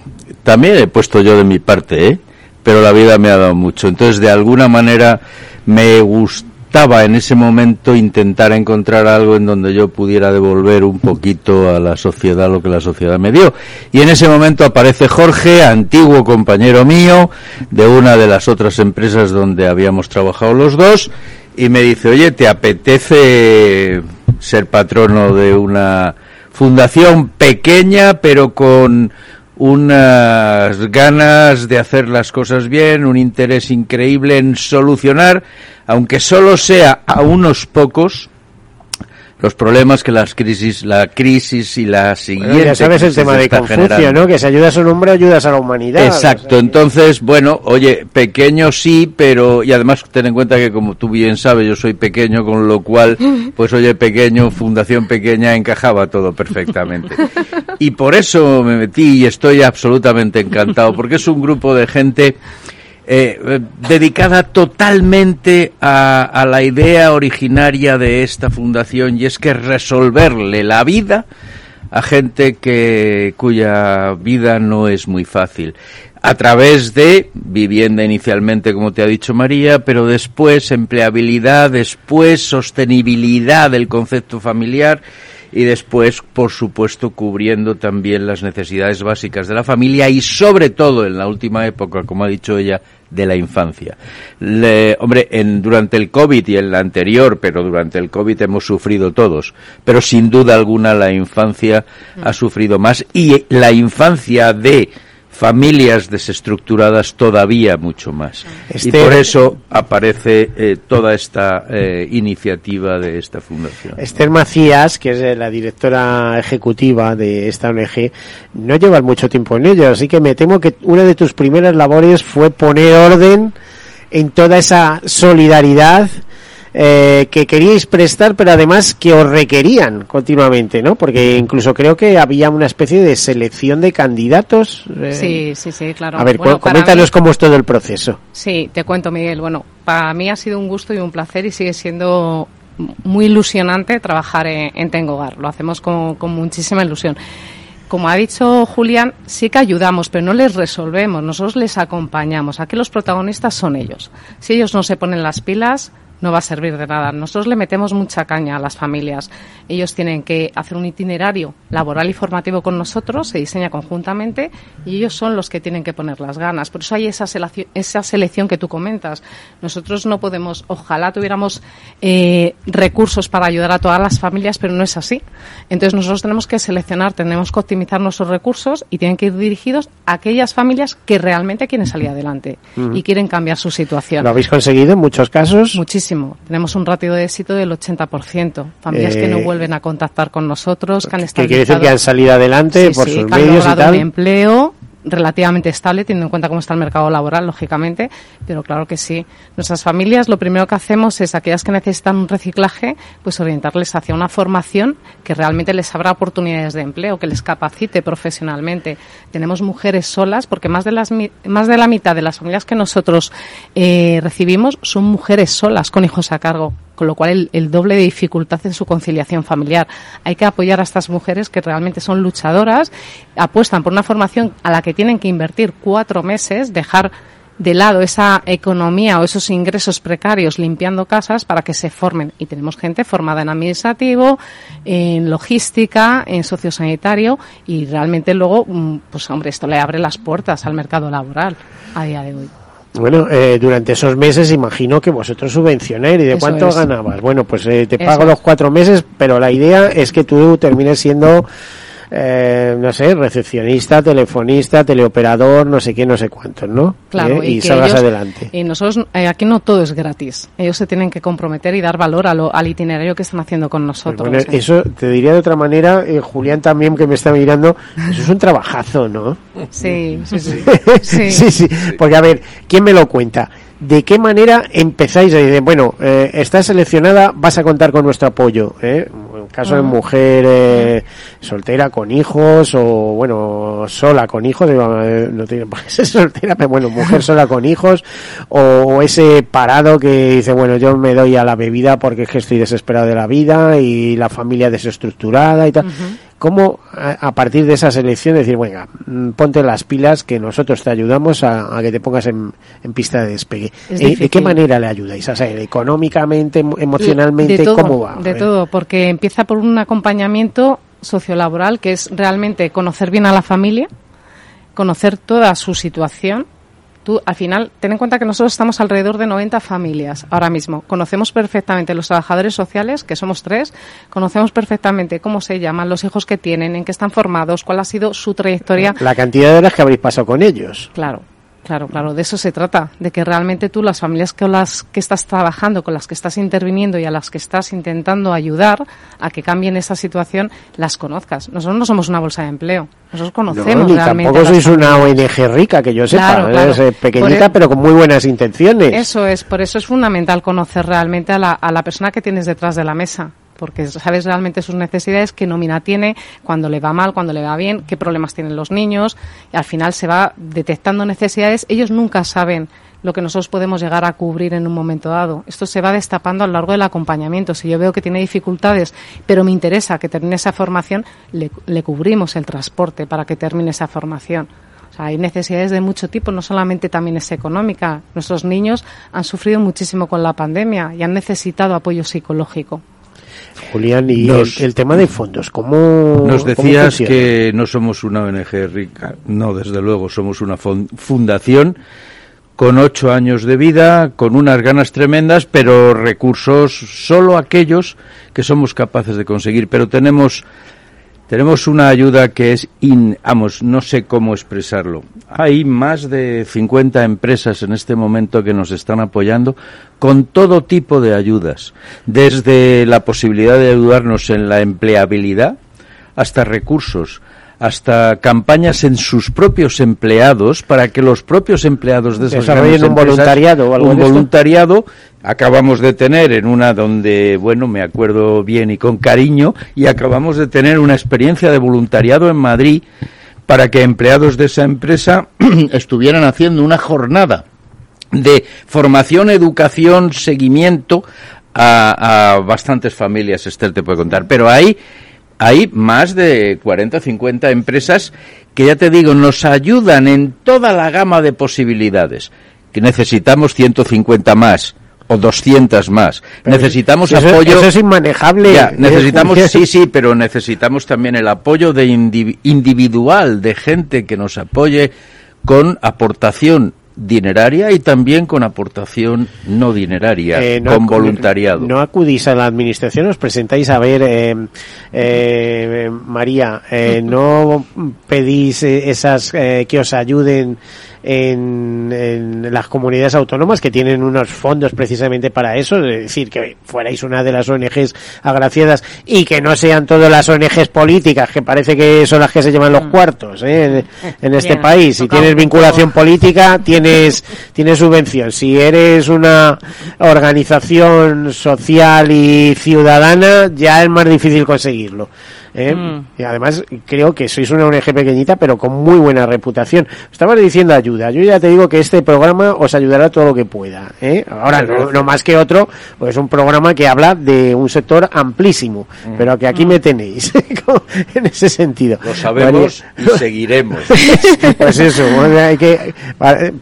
También he puesto yo de mi parte, ¿eh? Pero la vida me ha dado mucho. Entonces, de alguna manera, me gusta estaba en ese momento intentar encontrar algo en donde yo pudiera devolver un poquito a la sociedad lo que la sociedad me dio. Y en ese momento aparece Jorge, antiguo compañero mío de una de las otras empresas donde habíamos trabajado los dos, y me dice, oye, ¿te apetece ser patrono de una fundación pequeña pero con unas ganas de hacer las cosas bien, un interés increíble en solucionar, aunque solo sea a unos pocos, los problemas que las crisis, la crisis y la siguiente. ya sabes el tema de Confucio, ¿no? Que si ayudas a un hombre, ayudas a la humanidad. Exacto. Entonces, bueno, oye, pequeño sí, pero y además ten en cuenta que como tú bien sabes, yo soy pequeño, con lo cual, (laughs) pues oye, pequeño, fundación pequeña, encajaba todo perfectamente. (laughs) Y por eso me metí y estoy absolutamente encantado, porque es un grupo de gente eh, dedicada totalmente a, la idea originaria de esta fundación y es que resolverle la vida a gente que cuya vida no es muy fácil. A través de vivienda inicialmente como te ha dicho María pero después empleabilidad después sostenibilidad del concepto familiar y después, por supuesto, cubriendo también las necesidades básicas de la familia y sobre todo en la última época, como ha dicho ella, de la infancia. hombre, en, durante el COVID y en la anterior, pero durante el COVID hemos sufrido todos, pero sin duda alguna la infancia ha sufrido más y la infancia de familias desestructuradas todavía mucho más. Y por eso aparece eh, toda esta eh, iniciativa de esta fundación. Esther Macías, que es eh, la directora ejecutiva de esta ONG, no lleva mucho tiempo en ello, así que me temo que una de tus primeras labores fue poner orden en toda esa solidaridad eh, que queríais prestar, pero además que os requerían continuamente, ¿no? Porque incluso creo que había una especie de selección de candidatos. Eh. Sí, sí, sí, claro. A ver, coméntanos cómo es todo el proceso. Sí, te cuento, Miguel. Bueno, para mí ha sido un gusto y un placer y sigue siendo muy ilusionante trabajar en, en Tengogar. Lo hacemos con, con muchísima ilusión como ha dicho Julián, sí que ayudamos, pero no les resolvemos, nosotros les acompañamos. Aquí los protagonistas son ellos. Si ellos no se ponen las pilas, no va a servir de nada. Nosotros le metemos mucha caña a las familias. Ellos tienen que hacer un itinerario laboral y formativo con nosotros, se diseña conjuntamente y ellos son los que tienen que poner las ganas. Por eso hay esa selección, esa selección que tú comentas. Nosotros no podemos, ojalá tuviéramos eh, recursos para ayudar a todas las familias, pero no es así. Entonces nosotros tenemos que seleccionar, tenemos que optimizar nuestros recursos y tienen que ir dirigidos a aquellas familias que realmente quieren salir adelante y quieren cambiar su situación. ¿Lo habéis conseguido en muchos casos? Muchísimo tenemos un ratio de éxito del 80%. Familias que no eh, vuelven a contactar con nosotros, que han estado. quiere decir que han salido adelante por sus medios y tal. Un empleo relativamente estable, teniendo en cuenta cómo está el mercado laboral, lógicamente, pero claro que sí. Nuestras familias lo primero que hacemos es aquellas que necesitan un reciclaje, pues orientarles hacia una formación que realmente les abra oportunidades de empleo, que les capacite profesionalmente. Tenemos mujeres solas, porque más de, las, más de la mitad de las familias que nosotros eh, recibimos son mujeres solas con hijos a cargo con lo cual el, doble de dificultad en su conciliación familiar. Hay que apoyar a estas mujeres que realmente son luchadoras, apuestan por una formación a la que tienen que invertir cuatro meses, dejar de lado esa economía o esos ingresos precarios limpiando casas para que se formen. Y tenemos gente formada en administrativo, en logística, en sociosanitario y realmente luego, mm, pues hombre, esto le abre las puertas al mercado laboral a día de hoy. Bueno, eh, durante esos meses imagino que vosotros subvencionáis. ¿Y de cuánto ganabas? Bueno, pues eh, te pago los cuatro meses, pero la idea es que tú termines siendo eh, no sé, recepcionista, telefonista, teleoperador, no sé qué, no sé cuántos, ¿no? Claro, ¿Eh? y, salgas adelante. Y nosotros, eh, aquí no todo es gratis. Ellos se tienen que comprometer y dar valor a lo, al itinerario que están haciendo con nosotros. eso te diría de otra manera, Julián también que me está mirando, eso es un trabajazo, ¿no? Sí, sí, sí. (laughs) sí. sí, sí. Porque a ver, ¿quién me lo cuenta? ¿De qué manera empezáis a decir, bueno, eh, estás seleccionada, vas a contar con nuestro apoyo? ¿eh? Caso de mujer eh, soltera con hijos o, bueno, sola con hijos, eh, no tiene por qué ser (laughs) soltera, pero bueno, mujer sola con hijos o, ese parado que dice, bueno, yo me doy a la bebida porque es que estoy desesperado de la vida y la familia desestructurada y tal. ¿Cómo a, partir de esa selección decir, venga, mm, ponte las pilas que nosotros te ayudamos a, que te pongas en, pista de despegue? Eh, ¿De qué manera le ayudáis? O sea, económicamente, emocionalmente, ¿cómo va? De todo, porque empieza por un acompañamiento sociolaboral que es realmente conocer bien a la familia, conocer toda su situación, Tú, al final, ten en cuenta que nosotros estamos alrededor de 90 familias ahora mismo. Conocemos perfectamente los trabajadores sociales, que somos tres, conocemos perfectamente cómo se llaman, los hijos que tienen, en qué están formados, cuál ha sido su trayectoria. La cantidad de horas que habréis pasado con ellos. Claro. Claro, claro, de eso se trata, de que realmente tú las familias con las que estás trabajando, con las que estás interviniendo y a las que estás intentando ayudar a que cambien esa situación, las conozcas. Nosotros no somos una bolsa de empleo, nosotros conocemos no, realmente. Tampoco sois una ONG rica, que yo sepa, es eh, pequeñita e- pero con muy buenas intenciones. Eso es, por eso es fundamental conocer realmente a la, a la persona que tienes detrás de la mesa porque sabes realmente sus necesidades, qué nómina tiene, cuando le va mal, cuando le va bien, qué problemas tienen los niños, y al final se va detectando necesidades. Ellos nunca saben lo que nosotros podemos llegar a cubrir en un momento dado. Esto se va destapando a lo largo del acompañamiento. Si yo veo que tiene dificultades, pero me interesa que termine esa formación, le, le cubrimos el transporte para que termine esa formación. O sea, hay necesidades de mucho tipo, no solamente también es económica. Nuestros niños han sufrido muchísimo con la pandemia y han necesitado apoyo psicológico. Julián, y el, el, tema de fondos, ¿cómo Nos decías que no somos una ONG rica. No, desde luego, somos una fundación con ocho años de vida, con unas ganas tremendas, pero recursos solo aquellos que somos capaces de conseguir. Pero tenemos tenemos una ayuda que es, in, vamos, no sé cómo expresarlo. Hay más de 50 empresas en este momento que nos están apoyando con todo tipo de ayudas, desde la posibilidad de ayudarnos en la empleabilidad hasta recursos, hasta campañas en sus propios empleados para que los propios empleados de esas Desarrollen un voluntariado o algo un de esto. voluntariado acabamos de tener en una donde bueno me acuerdo bien y con cariño y acabamos de tener una experiencia de voluntariado en Madrid para que empleados de esa empresa (clears throat) estuvieran haciendo una jornada de formación, educación, seguimiento a, a bastantes familias, Esther te puede contar, pero hay hay más de 40 50 empresas que ya te digo, nos ayudan en toda la gama de posibilidades. Que necesitamos 150 más o 200 más. Pero necesitamos eso- apoyo. eso es inmanejable, Ya, necesitamos, sí, (laughs) sí, pero necesitamos también el apoyo de indivi- individual de gente que nos apoye con aportación dineraria y también con aportación no dineraria, Eh, no con voluntariado. No acudís a la administración, os presentáis a ver, eh, eh, María, eh, (laughs) no pedís eh, esas eh, que os ayuden en, en las comunidades autónomas que tienen unos fondos precisamente para eso, es decir, que fuerais una de las ONGs agraciadas y que no sean todas las ONGs políticas, que parece que son las que se llevan los cuartos ¿eh? en, en este Bien, país. Si tienes vinculación política, tienes, (laughs) tienes subvención. Si eres una organización social y ciudadana, ya es más difícil conseguirlo. ¿Eh? Mm. Y además, creo que sois una ONG pequeñita, pero con muy buena reputación. Estabas diciendo ayuda. Yo ya te digo que este programa os ayudará todo lo que pueda. ¿eh? Ahora, no, no más que otro, pues es un programa que habla de un sector amplísimo, pero que aquí me tenéis (laughs) en ese sentido. Lo sabemos y seguiremos. (laughs) pues eso, bueno, hay que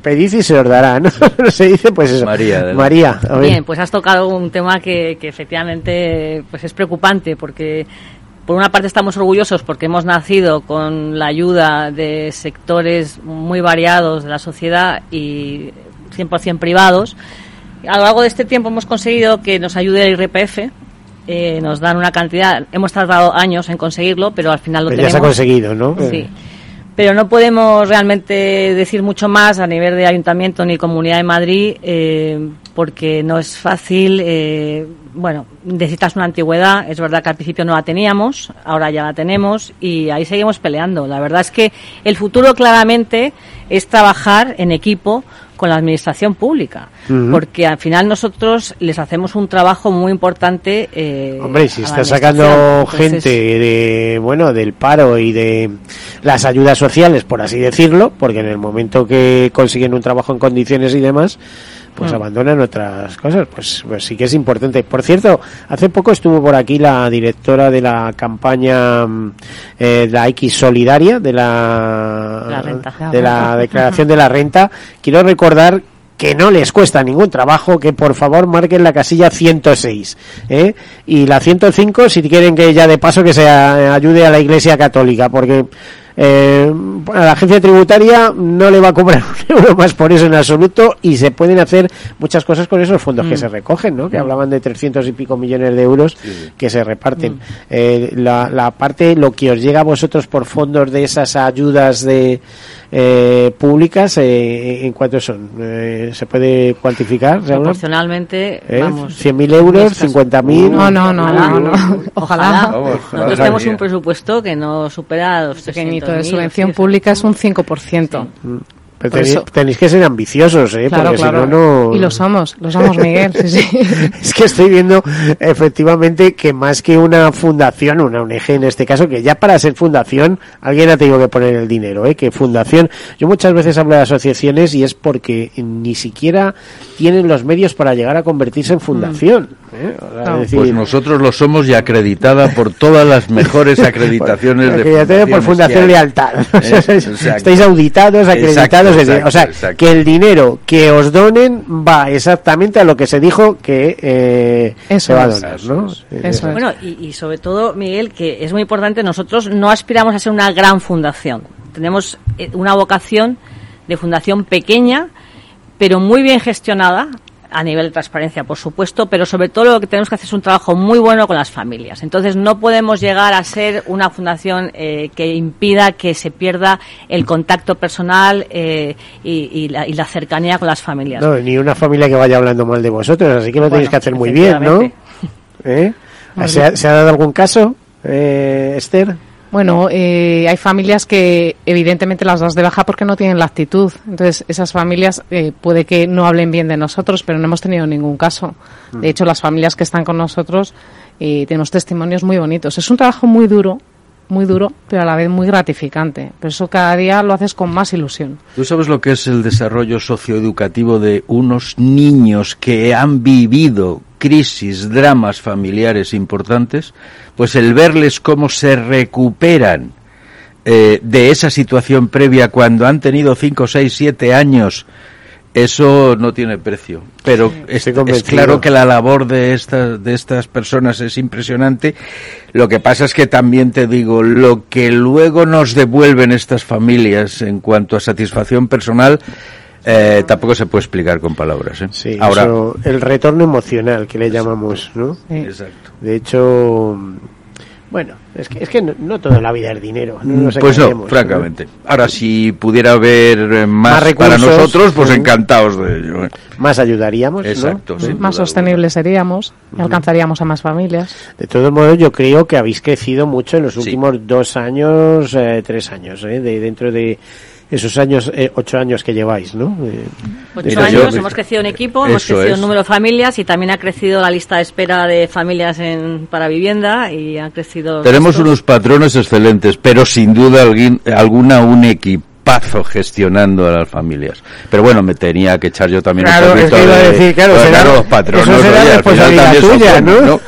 pedid y se os dará, ¿no? (laughs) se dice, pues eso. María. María. Bien, pues has tocado un tema que, que efectivamente pues es preocupante porque por una parte estamos orgullosos porque hemos nacido con la ayuda de sectores muy variados de la sociedad y 100% privados. A lo largo de este tiempo hemos conseguido que nos ayude el IRPF. eh, nos dan una cantidad, hemos tardado años en conseguirlo, pero al final lo Pero ya tenemos. se ha conseguido, ¿no? Sí. Pero no podemos realmente decir mucho más a nivel de Ayuntamiento ni Comunidad de Madrid eh, porque no es fácil. eh, bueno, necesitas una antigüedad. Es verdad que al principio no la teníamos, ahora ya la tenemos y ahí seguimos peleando. La verdad es que el futuro claramente es trabajar en equipo con la administración pública, porque al final nosotros les hacemos un trabajo muy importante. eh, Hombre, si está sacando gente de, bueno, del paro y de las ayudas sociales, por así decirlo, porque en el momento que consiguen un trabajo en condiciones y demás, pues Mm. abandonan otras cosas, pues, pues sí que es importante. Por cierto, hace poco estuvo por aquí la directora de la campaña mm, eh, la X Solidaria de la, La renta. de la declaración de la renta. Quiero recordar que no les cuesta ningún trabajo, que por favor marquen la casilla 106 ¿eh? y la 105 si quieren que ya de paso que se ayude a la Iglesia Católica, porque Eh, a la agencia tributaria no le va a cobrar (laughs) un euro más por eso en absoluto y se pueden hacer muchas cosas con esos fondos que Mm. se recogen, ¿no? Que Mm. hablaban de 300 y pico millones de euros que se reparten. Mm. Eh, la, la parte, lo que os llega a vosotros por fondos de esas ayudas de eh, públicas, eh, ¿en cuántos son? Eh, ¿Se puede cuantificar? Proporcionalmente, ¿Eh? vamos. ¿100.000 euros? Estas- ¿50.000? No, no, no, Ojalá. no, no. Ojalá. Nosotros tenemos un presupuesto que no supera los Pequeñito de 300.000, subvención pública es un 5%. Pero tenéis, que ser ambiciosos, ¿eh? Claro, Porque claro. si no, no... Y lo somos, lo somos, Miguel. Sí, sí. (laughs) es que estoy viendo efectivamente que más que una fundación, una ONG en este caso, que ya para ser fundación alguien ha tenido que poner el dinero, ¿eh? que fundación, yo muchas veces hablo de asociaciones y es porque ni siquiera tienen los medios para llegar a convertirse en fundación. ¿eh? Decir, Pues nosotros lo somos y acreditada por todas las mejores (laughs) acreditaciones de Acreditado por Fundación fundaciones. Lealtad. (laughs) Estáis auditados, acreditados. Exacto, o sea, exacto. que el dinero que os donen va exactamente a lo que se dijo que eh, se va a es. donar, ¿no? Bueno, y, y sobre todo, Miguel, que es muy importante, nosotros no aspiramos a ser una gran fundación. Tenemos eh, una vocación de fundación pequeña, pero muy bien gestionada a nivel de transparencia, por supuesto, pero sobre todo lo que tenemos que hacer es un trabajo muy bueno con las familias. Entonces no podemos llegar a ser una fundación eh, que impida que se pierda el contacto personal eh, y, y la, y la cercanía con las familias. No, ni una familia que vaya hablando mal de vosotros, así que lo tenéis que hacer muy bien, ¿no? ¿Eh? ¿Se, ha, se ha dado algún caso, eh, Esther? Bueno, eh, hay familias que evidentemente las das de baja porque no tienen la actitud. Entonces, esas familias eh, puede que no hablen bien de nosotros, pero no hemos tenido ningún caso. Mm. De hecho, las familias que están con nosotros eh, tenemos testimonios muy bonitos. Es un trabajo muy duro, muy duro, pero a la vez muy gratificante. Por eso cada día lo haces con más ilusión. ¿Tú sabes lo que es el desarrollo socioeducativo de unos niños que han vivido crisis, dramas familiares importantes? Pues el verles cómo se recuperan eh, de esa situación previa cuando han tenido 5, 6, 7 años, eso no tiene precio. Pero es, es claro que la labor de estas, de estas personas es impresionante. Lo que pasa es que también te digo, lo que luego nos devuelven estas familias en cuanto a satisfacción personal, eh, tampoco se puede explicar con palabras. ¿eh? Sí, Ahora, eso, el retorno emocional que le llamamos, ¿no? Exacto. De hecho, bueno, es que, es que no, no toda la vida es dinero. No nos pues no, francamente. Ahora, si pudiera haber eh, más, para nosotros, pues encantados de ello. ¿eh? Más ayudaríamos, sin más sostenibles seríamos y alcanzaríamos a más familias. De todos modos, yo creo que habéis crecido mucho en los últimos dos años, eh, tres años, ¿eh? de dentro de esos años, eh, ocho años que lleváis, ¿no? Eh, Ocho años, hemos crecido en equipo, hemos crecido en número de familias y también ha crecido la lista de espera de familias en, para vivienda y han crecido... Tenemos unos patrones excelentes, pero sin duda alguien- alguna un equipazo gestionando a las familias. Pero bueno, me tenía que echar yo también Claro, un es poquito que iba a de- decir, claro, será- los patronos, eso será oye, al final responsabilidad también son tuya, buenos, ¿no?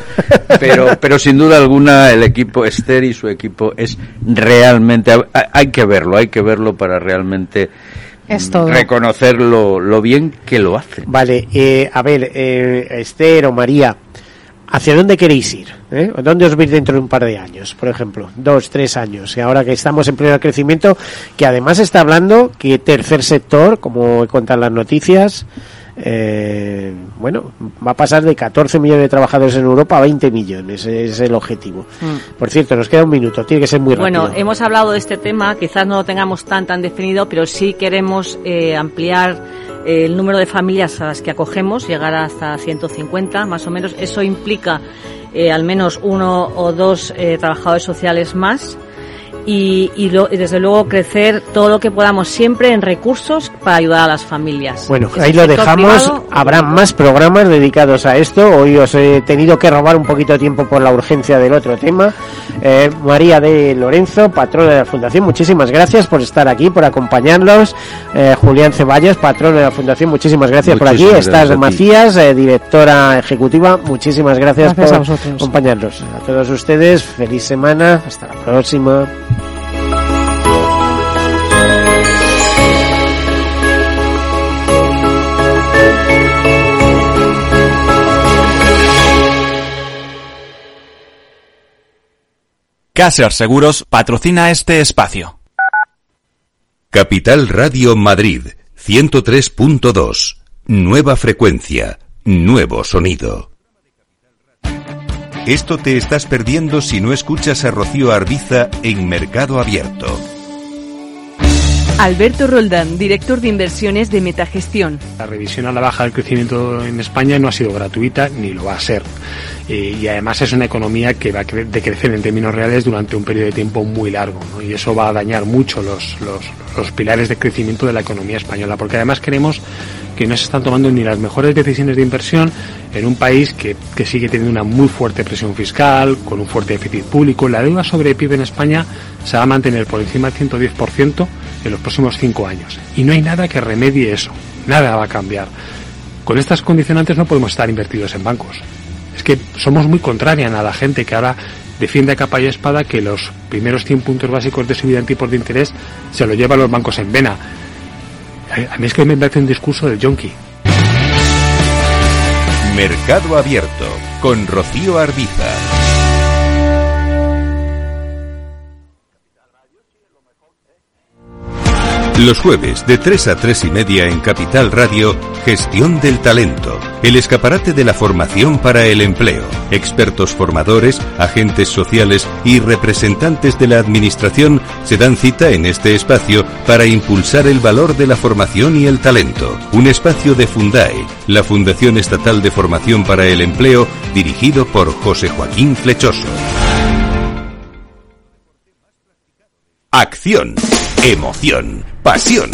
Pero, pero sin duda alguna el equipo Esther y su equipo es realmente, hay, hay que verlo, hay que verlo para realmente Es todo. reconocer lo, lo bien que lo hacen. Vale, eh, a ver, eh, Esther o María, ¿hacia dónde queréis ir? eh? ¿Dónde os veis dentro de un par de años, por ejemplo? Dos, tres años. Y ahora que estamos en pleno crecimiento, que además está hablando que tercer sector, como cuentan las noticias, eh, bueno, va a pasar de 14 millones de trabajadores en Europa a 20 millones, es el objetivo. Mm. Por cierto, nos queda un minuto, tiene que ser muy rápido. Bueno, hemos hablado de este tema, quizás no lo tengamos tan tan definido, pero sí queremos eh, ampliar el número de familias a las que acogemos, llegar hasta 150 más o menos. Eso implica eh, al menos uno o dos eh, trabajadores sociales más. Y, y lo- y desde luego crecer todo lo que podamos siempre en recursos para ayudar a las familias. Bueno, ahí lo dejamos. privado, Habrá más programas dedicados a esto. Hoy os he tenido que robar un poquito de tiempo por la urgencia del otro tema. Eh, María de Lorenzo, patrona de la Fundación, muchísimas gracias por estar aquí, por acompañarnos. Eh, Julián Ceballos, patrón de la Fundación, muchísimas gracias por aquí. Estás a. Macías, eh, directora ejecutiva, muchísimas gracias, Gracias a por vosotros. acompañarnos. A todos ustedes, feliz semana. Hasta la próxima. Caser Seguros patrocina este espacio. Capital Radio Madrid 103.2. Nueva frecuencia, nuevo sonido. Esto te estás perdiendo si no escuchas a Rocío Arbiza en Mercado Abierto. Alberto Roldán, director de inversiones de Metagestión. La revisión a la baja del crecimiento en España no ha sido gratuita ni lo va a ser. Eh, y además es una economía que va a decrecer en términos reales durante un periodo de tiempo muy largo. Y eso va a dañar mucho los, pilares de crecimiento de la economía española. Porque además queremos que no se están tomando ni las mejores decisiones de inversión en un país que, que, sigue teniendo una muy fuerte presión fiscal, con un fuerte déficit público. La deuda sobre PIB en España se va a mantener por encima del 110% en los próximos cinco años. Y no hay nada que remedie eso. Nada va a cambiar. Con estas condicionantes no podemos estar invertidos en bancos. Es que somos muy contrarian a la gente que ahora defiende a capa y espada que los primeros 100 puntos básicos de subida en tipos de interés se lo llevan los bancos en vena. A mí es que me parece un discurso del yonki. Mercado Abierto con Rocío Arbiza. Los jueves de 3 a 3 y media en Capital Radio, Gestión del Talento, el escaparate de la formación para el empleo. Expertos formadores, agentes sociales y representantes de la Administración se dan cita en este espacio para impulsar el valor de la formación y el talento. Un espacio de Fundae, la Fundación Estatal de Formación para el Empleo, dirigido por José Joaquín Flechoso. Acción, emoción, pasión.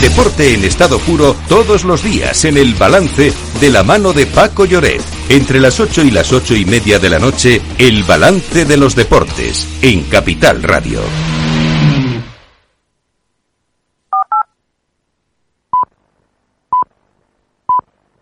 Deporte en estado puro todos los días en el balance de la mano de Paco Lloret. Entre las 8 y las ocho y media de la noche, el balance de los deportes en Capital Radio.